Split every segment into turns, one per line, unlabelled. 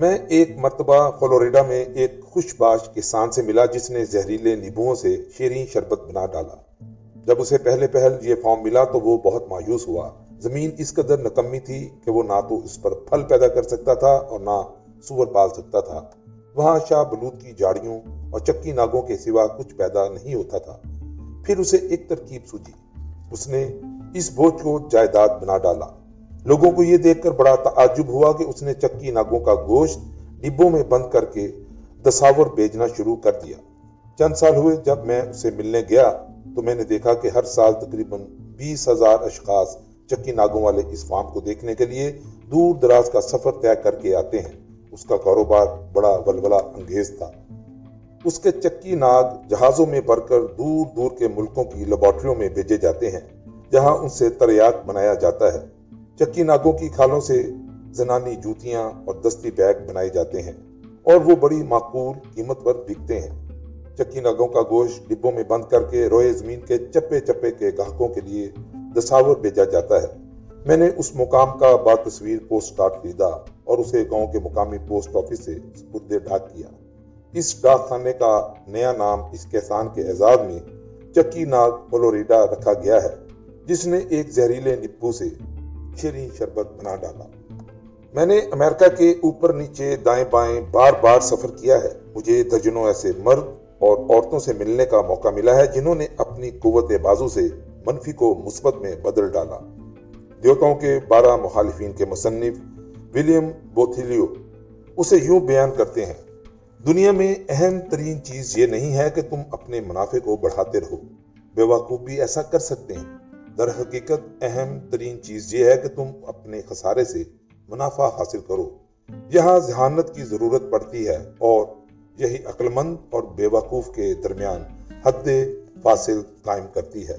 میں ایک مرتبہ فلوریڈا میں ایک خوش باش کسان سے ملا جس نے زہریلے نیبوؤں سے شیریں شربت بنا ڈالا۔ جب اسے پہلے پہل یہ فارم ملا تو وہ بہت مایوس ہوا۔ زمین اس قدر نکمی تھی کہ وہ نہ تو اس پر پھل پیدا کر سکتا تھا اور نہ سور پال سکتا تھا۔ وہاں شاہ بلود کی جاڑیوں اور چکی ناگوں کے سوا کچھ پیدا نہیں ہوتا تھا۔ پھر اسے ایک ترکیب سوجی اس نے اس بوجھ کو جائیداد بنا ڈالا۔ لوگوں کو یہ دیکھ کر بڑا تعجب ہوا کہ اس نے چکی ناگوں کا گوشت ڈبوں میں بند کر کے دساور بیچنا شروع کر دیا۔ چند سال ہوئے جب میں اسے ملنے گیا تو میں نے دیکھا کہ ہر سال تقریباً بیس ہزار اشخاص چکی ناگوں والے اس فارم کو دیکھنے کے لیے دور دراز کا سفر طے کر کے آتے ہیں۔ اس کا کاروبار بڑا ولولہ انگیز تھا۔ اس کے چکی ناگ جہازوں میں بھر کر دور دور کے ملکوں کی لیبارٹریوں میں بھیجے جاتے ہیں، جہاں ان سے تریاک بنایا جاتا ہے۔ چکی ناگوں کی کھالوں سے زنانی جوتیاں اور دستی بیگ بنائے جاتے ہیں اور وہ بڑی معقول قیمت پر بکتے ہیں۔ چکی ناگوں کا گوشت ڈبوں میں بند کر کے روئے زمین کے چپے چپے کے گاہکوں کے لیے دساور بھیجا جاتا ہے۔ میں نے اس مقام کا با تصویر پوسٹ کارڈ خریدا اور اسے گاؤں کے مقامی پوسٹ آفس سے سپرد ڈاک کیا۔ اس ڈاک خانے کا نیا نام اس کسان کے اعزاز میں چکی ناگ فلوریڈا رکھا گیا ہے، جس نے ایک زہریلے نبو سے شیریں شربت بنا ڈالا۔ میں نے امریکہ کے اوپر نیچے دائیں بائیں بار بار سفر کیا ہے۔ مجھے درجنوں ایسے مرد اور عورتوں سے ملنے کا موقع ملا ہے جنہوں نے اپنی قوت بازو سے منفی کو مثبت میں بدل ڈالا۔ دیوتاؤں کے بارہ مخالفین کے مصنف ولیم بوتھیلیو اسے یوں بیان کرتے ہیں، دنیا میں اہم ترین چیز یہ نہیں ہے کہ تم اپنے منافع کو بڑھاتے رہو۔ بے وقوف بھی ایسا کر سکتے ہیں۔ در حقیقت اہم ترین چیز یہ ہے کہ تم اپنے خسارے سے منافع حاصل کرو۔ یہاں ذہانت کی ضرورت پڑتی ہے اور یہی عقلمند اور بے وقوف کے درمیان حد فاصل قائم کرتی ہے۔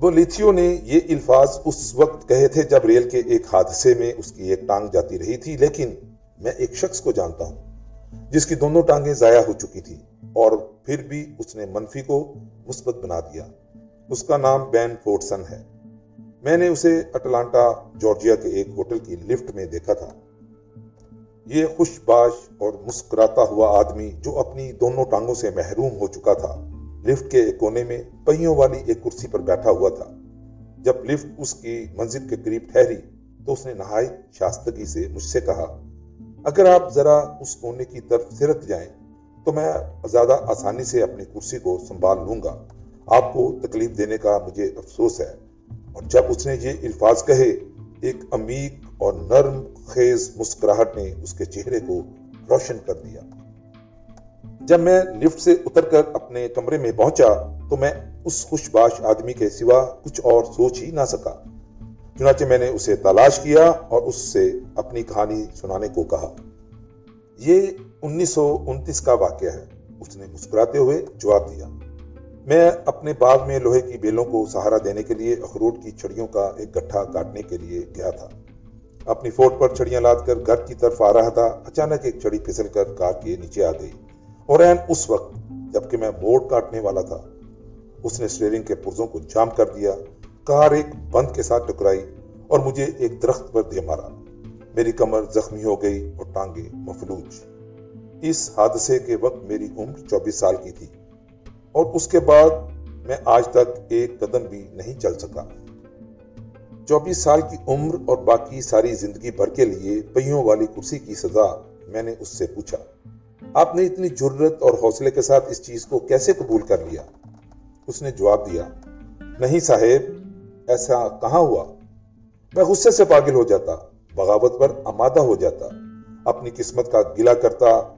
وہ لیتھیو نے یہ الفاظ اس وقت کہے تھے جب ریل کے ایک حادثے میں اس کی ایک ٹانگ جاتی رہی تھی، لیکن میں ایک شخص کو جانتا ہوں جس کی دونوں ٹانگیں ضائع ہو چکی تھی اور پھر بھی اس نے منفی کو مثبت بنا دیا۔ اس کا نام بین فورٹسن ہے۔ میں نے اسے اٹلانٹا جارجیا کے ایک ہوٹل کی لفٹ میں دیکھا تھا۔ یہ خوش باش اور مسکراتا ہوا آدمی جو اپنی دونوں ٹانگوں سے محروم ہو چکا تھا، لفٹ کے ایک کونے میں پہیوں والی ایک کرسی پر بیٹھا ہوا تھا۔ جب لفٹ اس کی منزل کے قریب ٹھہری تو اس نے نہایت شاستگی سے مجھ سے کہا، اگر آپ ذرا اس کونے کی طرف سرک جائیں تو میں زیادہ آسانی سے اپنی کرسی کو سنبھال لوں گا۔ آپ کو تکلیف دینے کا مجھے افسوس ہے۔ اور جب اس نے یہ الفاظ کہے، ایک امیق اور نرم خیز مسکراہٹ نے اس کے چہرے کو روشن کر دیا۔ جب میں لفٹ سے اتر کر اپنے کمرے میں پہنچا، تو میں اس خوش باش آدمی کے سوا کچھ اور سوچ ہی نہ سکا۔ چنانچہ میں نے اسے تلاش کیا اور اس سے اپنی کہانی سنانے کو کہا۔ یہ انیس سو انتیس کا واقعہ ہے۔ اس نے مسکراتے ہوئے جواب دیا۔ میں اپنے باغ میں لوہے کی بیلوں کو سہارا دینے کے لیے اخروٹ کی چھڑیوں کا ایک گٹھا کاٹنے کے لیے گیا تھا۔ اپنی فوٹ پر چھڑیاں لاد کر گھر کی طرف آ رہا تھا، اچانک ایک چھڑی پھسل کر کار کے نیچے آ گئی۔ اور این اس وقت جبکہ میں بورڈ کاٹنے والا تھا، اس نے سٹیرنگ کے پرزوں کو جام کر دیا کار ایک بند کے ساتھ ٹکرائی اور مجھے ایک درخت پر دے مارا۔ میری کمر زخمی ہو گئی اور ٹانگیں مفلوج۔ اس حادثے کے وقت میری عمر چوبیس سال کی تھی۔ اور اس کے بعد میں آج تک ایک قدم بھی نہیں چل سکا۔ چوبیس سال کی عمر اور باقی ساری زندگی بھر کے لیے پہیوں والی کرسی کی سزا میں نے اس سے پوچھا۔ آپ نے اتنی جرت اور حوصلے کے ساتھ اس چیز کو کیسے قبول کر لیا؟ اس نے جواب دیا، نہیں صاحب، ایسا کہاں ہوا؟ میں غصے سے پاگل ہو جاتا، بغاوت پر آمادہ ہو جاتا، اپنی قسمت کا گلا کرتا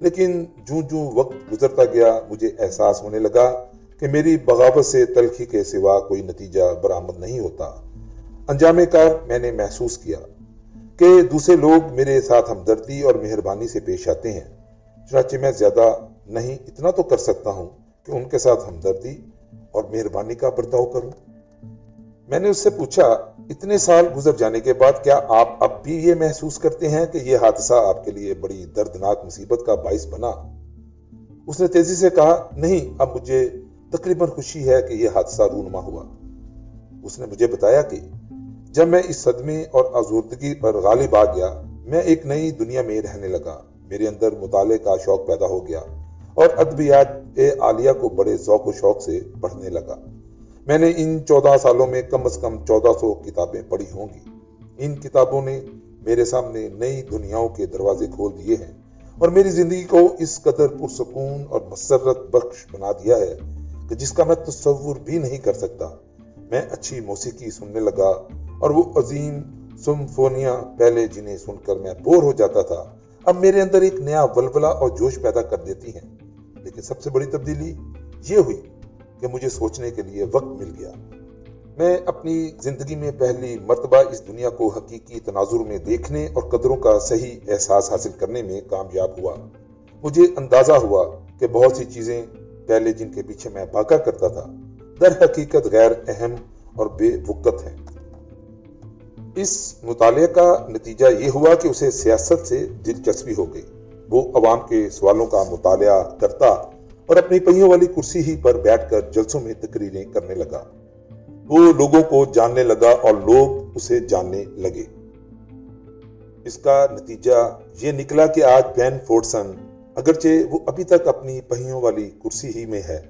لیکن جو جو وقت گزرتا گیا، مجھے احساس ہونے لگا کہ میری بغاوت سے تلخی کے سوا کوئی نتیجہ برآمد نہیں ہوتا۔ انجام کار میں نے محسوس کیا کہ دوسرے لوگ میرے ساتھ ہمدردی اور مہربانی سے پیش آتے ہیں۔ چنانچہ میں زیادہ نہیں، اتنا تو کر سکتا ہوں کہ ان کے ساتھ ہمدردی اور مہربانی کا برتاؤ کروں۔ میں نے اس سے پوچھا، اتنے سال گزر جانے کے بعد کیا آپ اب بھی یہ محسوس کرتے ہیں کہ یہ حادثہ آپ کے لیے بڑی دردناک مصیبت کا باعث بنا؟ اس نے تیزی سے کہا، نہیں، اب مجھے تقریباً خوشی ہے کہ یہ حادثہ رونما ہوا۔ اس نے مجھے بتایا کہ جب میں اس صدمے اور آزوردگی پر غالب آ گیا، میں ایک نئی دنیا میں رہنے لگا۔ میرے اندر مطالعے کا شوق پیدا ہو گیا اور ادبیات عالیہ کو بڑے ذوق و شوق سے پڑھنے لگا۔ میں نے ان چودہ سالوں میں کم از کم چودہ سو کتابیں پڑھی ہوں گی۔ ان کتابوں نے میرے سامنے نئی دنیاوں کے دروازے کھول دیے ہیں اور میری زندگی کو اس قدر پرسکون اور مسرت بخش بنا دیا ہے کہ جس کا میں تصور بھی نہیں کر سکتا۔ میں اچھی موسیقی سننے لگا اور وہ عظیم سمفونیاں پہلے جنہیں سن کر میں بور ہو جاتا تھا، اب میرے اندر ایک نیا ولولہ اور جوش پیدا کر دیتی ہیں۔ لیکن سب سے بڑی تبدیلی یہ ہوئی کہ مجھے سوچنے کے لیے وقت مل گیا۔ میں اپنی زندگی میں پہلی مرتبہ اس دنیا کو حقیقی تناظر میں دیکھنے اور قدروں کا صحیح احساس حاصل کرنے میں کامیاب ہوا۔ مجھے اندازہ ہوا کہ بہت سی چیزیں پہلے جن کے پیچھے میں بھاگا کرتا تھا، در حقیقت غیر اہم اور بے وقت ہیں۔ اس مطالعے کا نتیجہ یہ ہوا کہ اسے سیاست سے دلچسپی ہو گئی۔ وہ عوام کے سوالوں کا مطالعہ کرتا اور اپنی پہیوں والی کرسی ہی پر بیٹھ کر جلسوں میں تقریریں کرنے لگا۔ وہ لوگوں کو جاننے لگا اور لوگ اسے جاننے لگے۔ اس کا نتیجہ یہ نکلا کہ آج بین فورڈسن اگرچہ وہ ابھی تک اپنی پہیوں والی کرسی ہی میں ہے،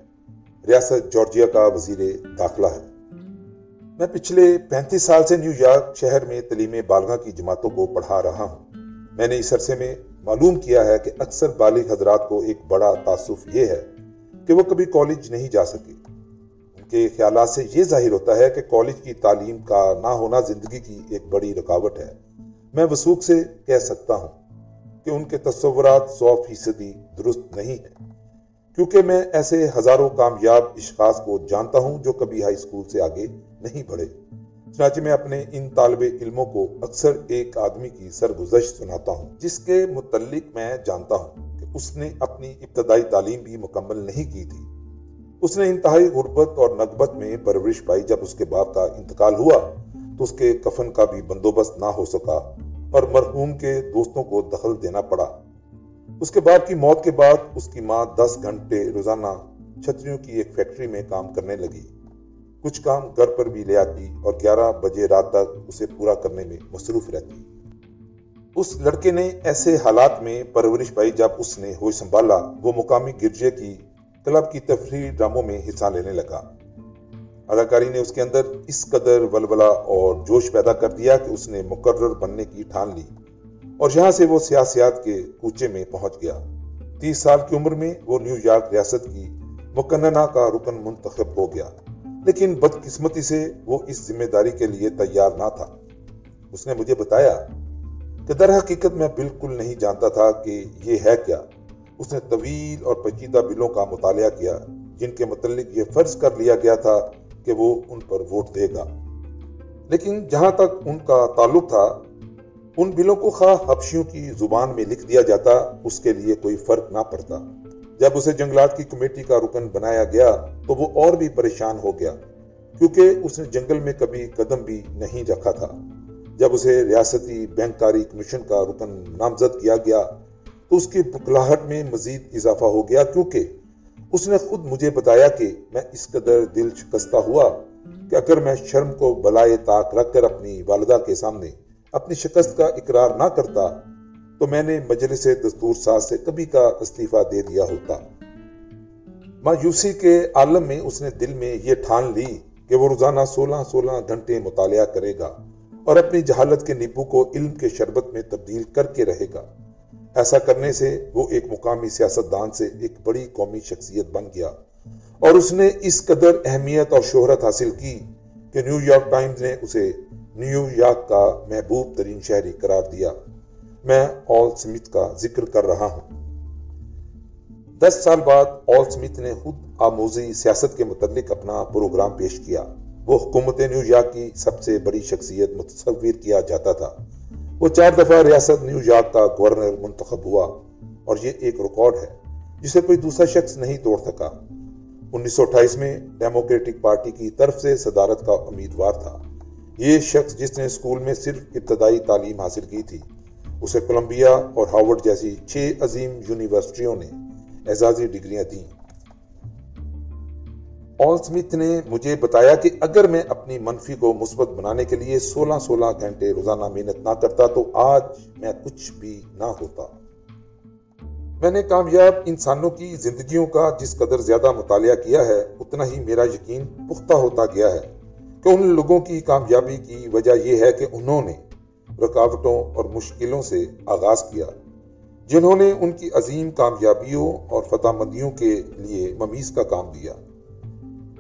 ریاست جارجیا کا وزیر داخلہ ہے۔ میں پچھلے پینتیس سال سے نیو یارک شہر میں تعلیم بالغاں کی جماعتوں کو پڑھا رہا ہوں۔ میں نے اس عرصے میں معلوم کیا ہے کہ اکثر بالغ حضرات کو ایک بڑا تعصف یہ ہے کہ وہ کبھی کالج نہیں جا سکے۔ ان کے خیالات سے یہ ظاہر ہوتا ہے کہ کالج کی تعلیم کا نہ ہونا زندگی کی ایک بڑی رکاوٹ ہے۔ میں وسوخ سے کہہ سکتا ہوں کہ ان کے تصورات سو فیصدی درست نہیں ہیں۔ کیونکہ میں ایسے ہزاروں کامیاب اشخاص کو جانتا ہوں جو کبھی ہائی اسکول سے آگے نہیں بڑھے۔ چنانچہ میں اپنے ان طالب علموں کو اکثر ایک آدمی کی سرگزشت سناتا ہوں، جس کے متعلق میں جانتا ہوں کہ اس نے اپنی ابتدائی تعلیم بھی مکمل نہیں کی تھی۔ اس نے انتہائی غربت اور نقبت میں پرورش پائی۔ جب اس کے باپ کا انتقال ہوا تو اس کے کفن کا بھی بندوبست نہ ہو سکا اور مرحوم کے دوستوں کو دخل دینا پڑا۔ اس کے باپ کی موت کے بعد اس کی ماں دس گھنٹے روزانہ چھتریوں کی ایک فیکٹری میں کام کرنے لگی۔ کچھ کام گھر پر بھی لے آتی اور گیارہ بجے رات تک اسے پورا کرنے میں مصروف رہتی۔ اس لڑکے نے ایسے حالات میں پرورش پائی جب اس نے ہوش سنبھالا، وہ مقامی گرجے کی کلب کی تفریح ڈراموں میں حصہ لینے لگا۔ اداکاری نے اس کے اندر اس قدر ولولہ اور جوش پیدا کر دیا کہ اس نے مقرر بننے کی ٹھان لی اور یہاں سے وہ سیاسیات کے کوچے میں پہنچ گیا۔ تیس سال کی عمر میں وہ نیو یارک ریاست کی مکننہ کا رکن منتخب ہو گیا۔ لیکن بدقسمتی سے وہ اس ذمہ داری کے لیے تیار نہ تھا۔ اس نے مجھے بتایا کہ در حقیقت میں بالکل نہیں جانتا تھا کہ یہ ہے کیا۔ اس نے طویل اور پیچیدہ بلوں کا مطالعہ کیا، جن کے متعلق یہ فرض کر لیا گیا تھا کہ وہ ان پر ووٹ دے گا۔ لیکن جہاں تک ان کا تعلق تھا، ان بلوں کو خواہ حبشیوں کی زبان میں لکھ دیا جاتا، اس کے لیے کوئی فرق نہ پڑتا۔ جب اسے جنگلات کی کمیٹی کا رکن بنایا گیا تو وہ اور بھی پریشان ہو گیا، کیونکہ اس نے جنگل میں کبھی قدم بھی نہیں رکھا تھا۔ جب اسے ریاستی بینکاری کمیشن کا رکن نامزد کیا گیا تو اس کی بکلاہٹ میں مزید اضافہ ہو گیا، کیونکہ اس نے خود مجھے بتایا کہ میں اس قدر دل شکستہ ہوا کہ اگر میں شرم کو بلائے طاق رکھ کر اپنی والدہ کے سامنے اپنی شکست کا اقرار نہ کرتا تو میں نے مجلس دستور ساز سے کبھی کا استعفیٰ دے دیا ہوتا۔ مایوسی کے عالم میں اس نے دل میں یہ ٹھان لی کہ وہ روزانہ سولہ سولہ گھنٹے مطالعہ کرے گا اور اپنی جہالت کے نیبو کو علم کے شربت میں تبدیل کر کے رہے گا۔ ایسا کرنے سے وہ ایک مقامی سیاست دان سے ایک بڑی قومی شخصیت بن گیا اور اس نے اس قدر اہمیت اور شہرت حاصل کی کہ نیو یارک ٹائمز نے اسے نیو یارک کا محبوب ترین شہری قرار دیا۔ میں آل سمتھ کا ذکر کر رہا ہوں۔ دس سال بعد آل سمتھ نے خود آموزی سیاست کے متعلق اپنا پروگرام پیش کیا۔ وہ حکومت نیو یارک کی سب سے بڑی شخصیت متصور کیا جاتا تھا۔ وہ چار دفعہ ریاست نیو یارک کا گورنر منتخب ہوا اور یہ ایک ریکارڈ ہے جسے کوئی دوسرا شخص نہیں توڑ سکا۔ انیس سو اٹھائیس میں ڈیموکریٹک پارٹی کی طرف سے صدارت کا امیدوار تھا۔ یہ شخص جس نے اسکول میں صرف ابتدائی تعلیم حاصل کی تھی اسے کولمبیا اور ہاورڈ جیسی چھ عظیم یونیورسٹیوں نے اعزازی ڈگریاں دیں۔ آل سمتھ نے مجھے بتایا کہ اگر میں اپنی منفی کو مثبت بنانے کے لیے سولہ سولہ گھنٹے روزانہ محنت نہ کرتا تو آج میں کچھ بھی نہ ہوتا۔ میں نے کامیاب انسانوں کی زندگیوں کا جس قدر زیادہ مطالعہ کیا ہے، اتنا ہی میرا یقین پختہ ہوتا گیا ہے کہ ان لوگوں کی کامیابی کی وجہ یہ ہے کہ انہوں نے رکاوٹوں اور مشکلوں سے آغاز کیا، جنہوں نے ان کی عظیم کامیابیوں اور فتح مندیوں کے لیے ممیز کا کام دیا۔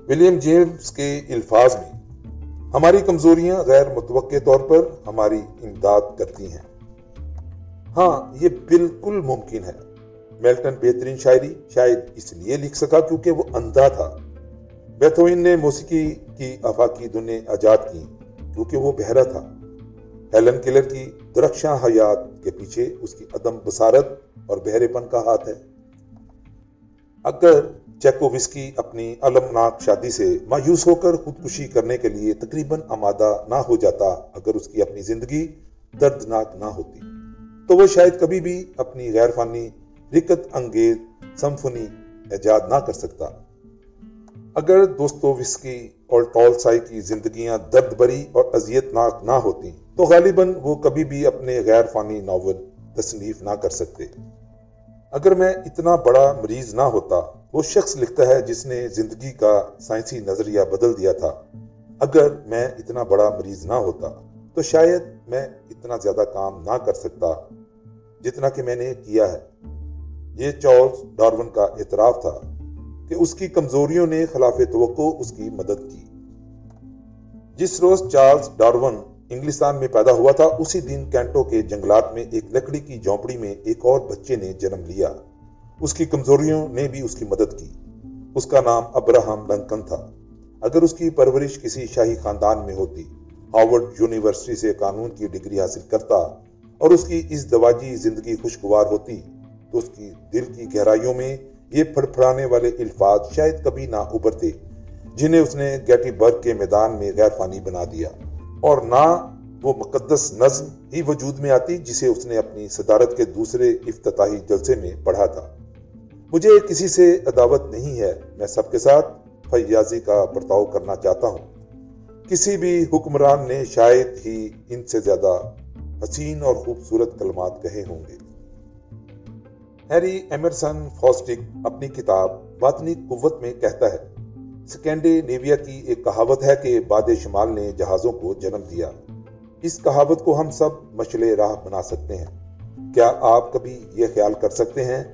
ولیم جیمز کے الفاظ میں، ہماری کمزوریاں غیر متوقع طور پر ہماری امداد کرتی ہیں۔ ہاں یہ بالکل ممکن ہے۔ میلٹن بہترین شاعری شاید اس لیے لکھ سکا کیونکہ وہ اندھا تھا۔ بیتھوین نے موسیقی کی افاقی دنیں ایجاد کی کیونکہ وہ بہرا تھا۔ ہیلن کلر کی درخشاں حیات کے پیچھے اس کی عدم بصارت اور بہرے پن کا ہاتھ ہے۔ اگر چیکووسکی اپنی المناک شادی سے مایوس ہو کر خودکشی کرنے کے لیے تقریباً آمادہ نہ ہو جاتا، اگر اس کی اپنی زندگی دردناک نہ ہوتی، تو وہ شاید کبھی بھی اپنی غیر فانی رکت انگیز سمفنی ایجاد نہ کر سکتا۔ اگر دوستو وسکی اور ٹول سائی کی زندگیاں درد بری اور اذیت ناک نہ ہوتی تو غالباً وہ کبھی بھی اپنے غیر فانی ناول تصنیف نہ کر سکتے۔ اگر میں اتنا بڑا مریض نہ ہوتا، وہ شخص لکھتا ہے جس نے زندگی کا سائنسی نظریہ بدل دیا تھا۔ اگر میں اتنا بڑا مریض نہ ہوتا، تو شاید میں اتنا زیادہ کام نہ کر سکتا جتنا کہ میں نے کیا ہے۔ یہ چارلز ڈارون کا اعتراف تھا کہ اس کی کمزوریوں نے خلاف توقع اس کی مدد کی۔ جس روز چارلز ڈارون انگلستان میں پیدا ہوا تھا، اسی دن کینٹو کے جنگلات میں ایک لکڑی کی جھونپڑی میں ایک اور بچے نے جنم لیا۔ اس کی کمزوریوں نے بھی اس کی مدد کی۔ اس کا نام ابراہم لنکن تھا۔ اگر اس کی پرورش کسی شاہی خاندان میں ہوتی ہارورڈ یونیورسٹی سے قانون کی ڈگری حاصل کرتا اور اس کی اس دواجی زندگی خوشگوار ہوتی، تو اس کی دل کی گہرائیوں میں یہ پھڑ پھڑانے والے الفاظ شاید کبھی نہ ابھرتے، جنہیں اس نے گیٹی برگ کے میدان میں غیر فانی بنا دیا۔ اور نہ وہ مقدس نظم ہی وجود میں آتی جسے اس نے اپنی صدارت کے دوسرے افتتاحی جلسے میں پڑھا تھا۔ مجھے کسی سے عداوت نہیں ہے۔ میں سب کے ساتھ فیاضی کا برتاؤ کرنا چاہتا ہوں۔ کسی بھی حکمران نے شاید ہی ان سے زیادہ حسین اور خوبصورت کلمات کہے ہوں گے۔ ہیری ایمرسن فاسٹک اپنی کتاب باطنی قوت میں کہتا ہے نیویا کی ایک کہاوت ہے کہ باد شمال نے جہازوں کو جنم دیا۔ اس کہاوت کو ہم سب مشل راہ بنا سکتے ہیں۔ کیا آپ کبھی یہ خیال کر سکتے ہیں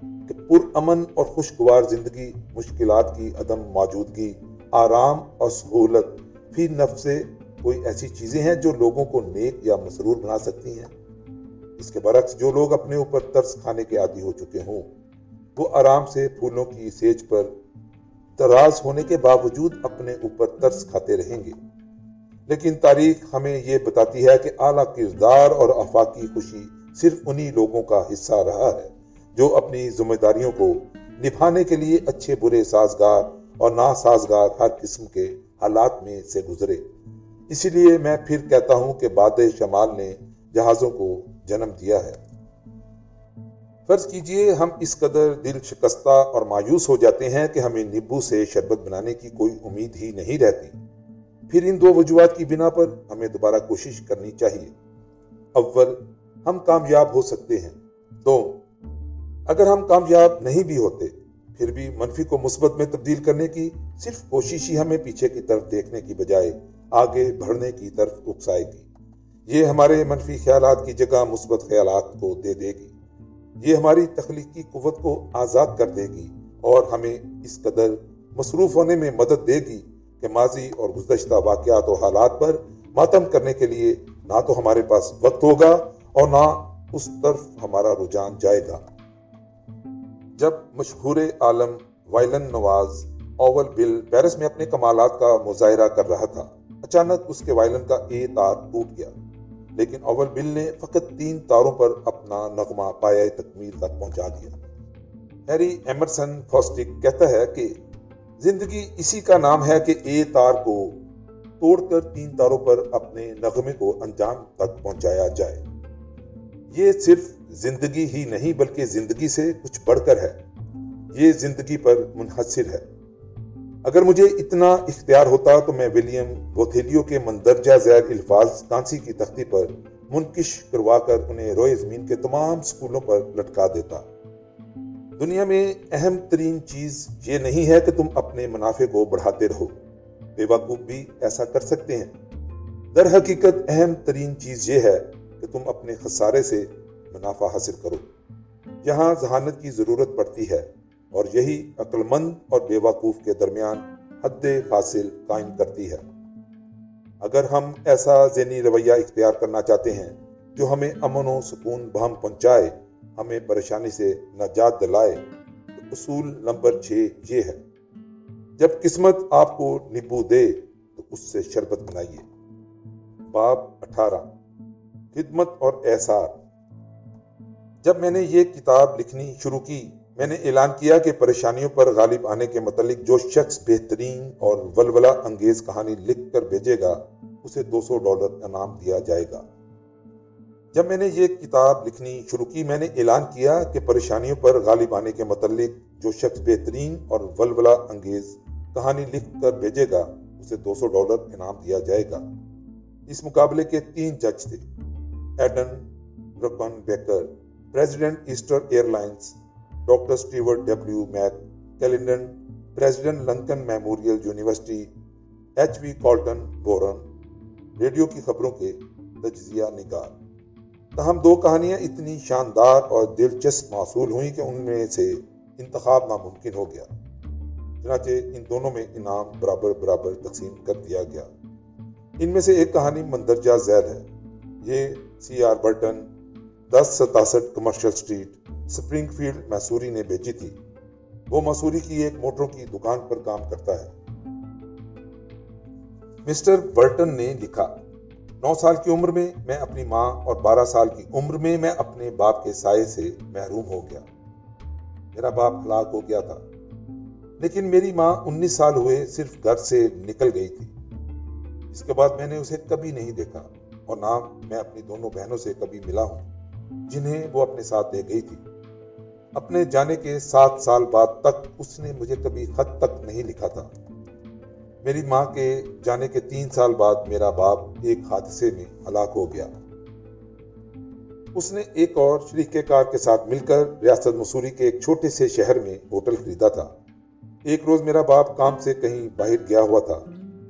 کہ پر امن اور خوشگوار زندگی مشکلات کی عدم موجودگی، آرام اور سہولت فی نفس سے کوئی ایسی چیزیں ہیں جو لوگوں کو نیک یا مسرور بنا سکتی ہیں؟ اس کے برعکس جو لوگ اپنے اوپر ترس کھانے کے عادی ہو چکے ہوں، وہ آرام سے پھولوں کی سیج پر تراز ہونے کے باوجود اپنے اوپر ترس کھاتے رہیں گے۔ لیکن تاریخ ہمیں یہ بتاتی ہے کہ اعلیٰ کردار اور افاقی خوشی صرف انہی لوگوں کا حصہ رہا ہے جو اپنی ذمہ داریوں کو نبھانے کے لیے اچھے برے سازگار اور ناسازگار ہر قسم کے حالات میں سے گزرے۔ اسی لیے میں پھر کہتا ہوں کہ باد شمال نے جہازوں کو جنم دیا ہے۔ فرض کیجیے ہم اس قدر دل شکستہ اور مایوس ہو جاتے ہیں کہ ہمیں نیبو سے شربت بنانے کی کوئی امید ہی نہیں رہتی۔ پھر ان دو وجوہات کی بنا پر ہمیں دوبارہ کوشش کرنی چاہیے۔ اول، ہم کامیاب ہو سکتے ہیں۔ دو، اگر ہم کامیاب نہیں بھی ہوتے، پھر بھی منفی کو مثبت میں تبدیل کرنے کی صرف کوشش ہی ہمیں پیچھے کی طرف دیکھنے کی بجائے آگے بڑھنے کی طرف اکسائے گی۔ یہ ہمارے منفی خیالات کی جگہ مثبت خیالات کو دے دے گی۔ یہ ہماری تخلیقی قوت کو آزاد کر دے گی اور ہمیں اس قدر مصروف ہونے میں مدد دے گی کہ ماضی اور گزشتہ واقعات و حالات پر ماتم کرنے کے لیے نہ تو ہمارے پاس وقت ہوگا اور نہ اس طرف ہمارا رجحان جائے گا۔ جب مشہور عالم وائلن نواز اوول بل پیرس میں اپنے کمالات کا مظاہرہ کر رہا تھا، اچانک اس کے وائلن کا اے تار ٹوٹ گیا۔ لیکن اول بل نے فقط تین تاروں پر اپنا نغمہ پایا تکمیل تک پہنچا دیا۔ ہیری ایمرسن فاسٹک کہتا ہے کہ زندگی اسی کا نام ہے کہ اے تار کو توڑ کر تین تاروں پر اپنے نغمے کو انجام تک پہنچایا جائے۔ یہ صرف زندگی ہی نہیں بلکہ زندگی سے کچھ بڑھ کر ہے۔ یہ زندگی پر منحصر ہے۔ اگر مجھے اتنا اختیار ہوتا تو میں ولیم بوتھیلیو کے مندرجہ ذیل الفاظ کانسی کی تختی پر منکش کروا کر انہیں روئے زمین کے تمام سکولوں پر لٹکا دیتا۔ دنیا میں اہم ترین چیز یہ نہیں ہے کہ تم اپنے منافع کو بڑھاتے رہو۔ بے وقوف بھی ایسا کر سکتے ہیں۔ در حقیقت اہم ترین چیز یہ ہے کہ تم اپنے خسارے سے منافع حاصل کرو۔ یہاں ذہانت کی ضرورت پڑتی ہے۔ اور یہی عقل مند اور بے وقوف کے درمیان حد فاصل قائم کرتی ہے۔ اگر ہم ایسا ذہنی رویہ اختیار کرنا چاہتے ہیں جو ہمیں امن و سکون بہم پہنچائے، ہمیں پریشانی سے نجات دلائے، تو اصول نمبر چھ یہ ہے، جب قسمت آپ کو نبو دے، تو اس سے شربت بنائیے۔ باب اٹھارہ، خدمت اور احسار۔ جب میں نے یہ کتاب لکھنی شروع کی میں نے اعلان کیا کہ پریشانیوں پر غالب آنے کے متعلق جو شخص بہترین اور ولولہ انگیز کہانی لکھ کر بھیجے گا، اسے دو سو ڈالر انعام دیا جائے گا۔ جب میں نے یہ کتاب لکھنی شروع کی، میں نے اعلان کیا کہ پریشانیوں پر غالب آنے کے متعلق جو شخص بہترین اور ولولہ انگیز کہانی لکھ کر بھیجے گا، اسے دو سو ڈالر انعام دیا جائے گا۔ اس مقابلے کے تین جج تھے، Eddie Rickenbacker, president Eastern Air Lines doctor Stewart W McClelland president Lincoln Memorial University H V Kaltenborn radio کی خبروں کے تجزیہ نگار۔ تاہم، دو کہانیاں اتنی شاندار اور دلچسپ معصول ہوئیں کہ ان میں سے انتخاب ناممکن ہو گیا۔ چنانچہ، ان دونوں میں انعام برابر برابر تقسیم کر دیا گیا۔ ان میں سے ایک کہانی مندرجہ ذیل ہے۔ یہ سی آر برٹن، دس ستاسٹھ Commercial Street Springfield Missouri نے بیچی تھی۔ وہ مسوری کی ایک موٹروں کی دکان پر کام کرتا ہے۔ مسٹر برٹن نے لکھا، نو سال کی عمر میں میں اپنی ماں اور بارہ سال کی عمر میں میں اپنے باپ کے سائے سے محروم ہو گیا۔ میرا باپ ہلاک ہو گیا تھا۔ لیکن میری ماں انیس سال ہوئے صرف گھر سے نکل گئی تھی۔ اس کے بعد میں نے اسے کبھی نہیں دیکھا اور نہ میں اپنی دونوں بہنوں سے کبھی ملا ہوں، جنہیں وہ اپنے ساتھ لے گئی تھی۔ اپنے جانے کے سات سال بعد تک اس نے مجھے کبھی خط تک نہیں لکھا تھا۔ میری ماں کے جانے کے تین سال بعد میرا باپ ایک حادثے میں ہلاک ہو گیا۔ اس نے ایک اور شریک کار کے ساتھ مل کر ریاست مسوری کے ایک چھوٹے سے شہر میں ہوٹل خریدا تھا۔ ایک روز میرا باپ کام سے کہیں باہر گیا ہوا تھا۔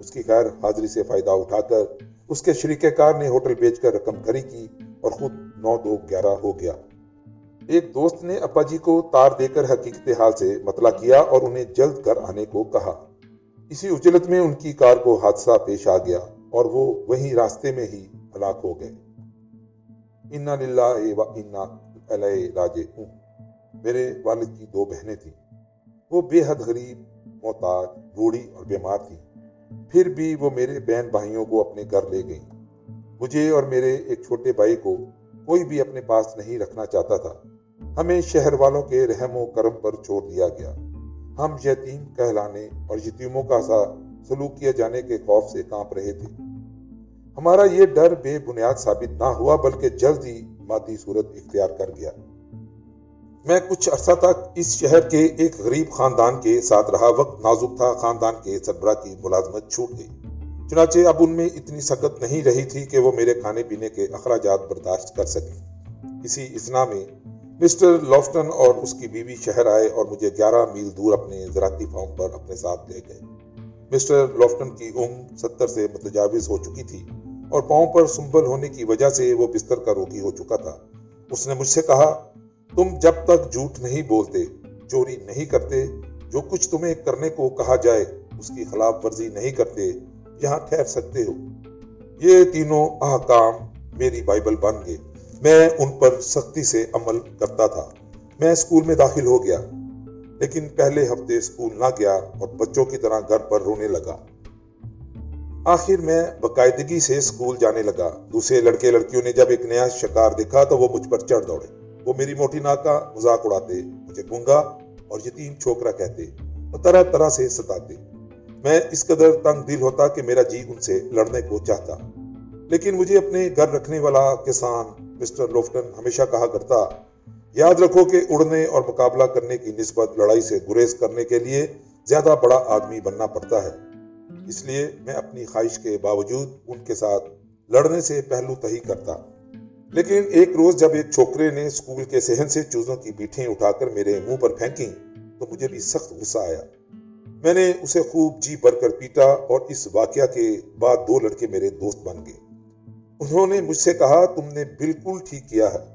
اس کی خیر حاضری سے فائدہ اٹھا کر اس کے شریک کار نے ہوٹل بیچ کر رقم کھری کی اور خود نو دو گیارہ ہو گیا۔ ایک دوست نے ابا جی کو تار دے کر حقیقت حال سے مطلع کیا اور انہیں جلد کر آنے کو کہا۔ اسی اجلت میں ان کی کار کو حادثہ پیش آ گیا اور وہ وہیں راستے میں ہی ہلاک ہو گئے۔ انا للہ و انا علیہ راجے ہوں میرے والد کی دو بہنیں تھیں۔ وہ بے حد غریب، محتاج، بوڑھی اور بیمار تھی پھر بھی وہ میرے بہن بھائیوں کو اپنے گھر لے گئیں۔ مجھے اور میرے ایک چھوٹے بھائی کو کوئی بھی اپنے پاس نہیں رکھنا چاہتا تھا۔ ہمیں شہر والوں کے رحم و کرم پر چھوڑ دیا گیا۔ ہم یتیم کہلانے اور یتیموں کا سا سلوک کیے جانے کے خوف سے کانپ رہے تھے۔ ہمارا یہ ڈر بے بنیاد ثابت نہ ہوا، بلکہ جلد ہی مادی صورت اختیار کر گیا۔ میں کچھ عرصہ تک اس شہر کے ایک غریب خاندان کے ساتھ رہا۔ وقت نازک تھا، خاندان کے سربراہ کی ملازمت چھوٹ گئی۔ چنانچہ اب ان میں اتنی سخت نہیں رہی تھی کہ وہ میرے کھانے پینے کے اخراجات برداشت کر سکیں۔ اسی اسنا میں مسٹر لوفٹن اور اس کی بیوی شہر آئے اور مجھے گیارہ میل دور اپنے زراعتی فارم پر اپنے ساتھ لے گئے۔ مسٹر لوفٹن کی عمر ستر سے متجاوز ہو چکی تھی اور پاؤں پر سنبل ہونے کی وجہ سے وہ بستر کا روگی ہو چکا تھا۔ اس نے مجھ سے کہا، تم جب تک جھوٹ نہیں بولتے، چوری نہیں کرتے، جو کچھ تمہیں کرنے کو کہا جائے، اس کی خلاف ورزی نہیں کرتے، یہاں ٹھہر سکتے ہو۔ یہ تینوں احکام میری بائبل بن گئے۔ میں ان پر سختی سے عمل کرتا تھا۔ میں اسکول میں داخل ہو گیا، لیکن پہلے ہفتے اسکول نہ گیا اور بچوں کی طرح گھر پر رونے لگا۔ آخر میں باقاعدگی سے اسکول جانے لگا۔ دوسرے لڑکے لڑکیوں نے جب ایک نیا شکار دیکھا تو وہ مجھ پر چڑھ دوڑے۔ وہ میری موٹی ناک کا مذاق اڑاتے، مجھے گنگا اور یتیم چھوکرا کہتے اور طرح طرح سے ستاتے۔ میں اس قدر تنگ دل ہوتا کہ میرا جی ان سے لڑنے کو چاہتا، لیکن مجھے اپنے گھر رکھنے والا کسان مسٹر لوفٹن ہمیشہ کہا کرتا، یاد رکھو کہ اڑنے اور مقابلہ کرنے کی نسبت لڑائی سے گریز کرنے کے لیے زیادہ بڑا آدمی بننا پڑتا ہے۔ اس لیے میں اپنی خواہش کے باوجود ان کے ساتھ لڑنے سے پہلو تہی کرتا۔ لیکن ایک روز جب ایک چھوکرے نے اسکول کے سہن سے چوزوں کی بیٹھیں اٹھا کر میرے منہ پر پھینکی تو مجھے بھی سخت غصہ آیا۔ میں نے اسے خوب جی بھر کر پیٹا اور اس واقعہ کے بعد دو لڑکے میرے دوست بن گئے۔ انہوں نے مجھ سے کہا تم نے بالکل ٹھیک کیا ہے۔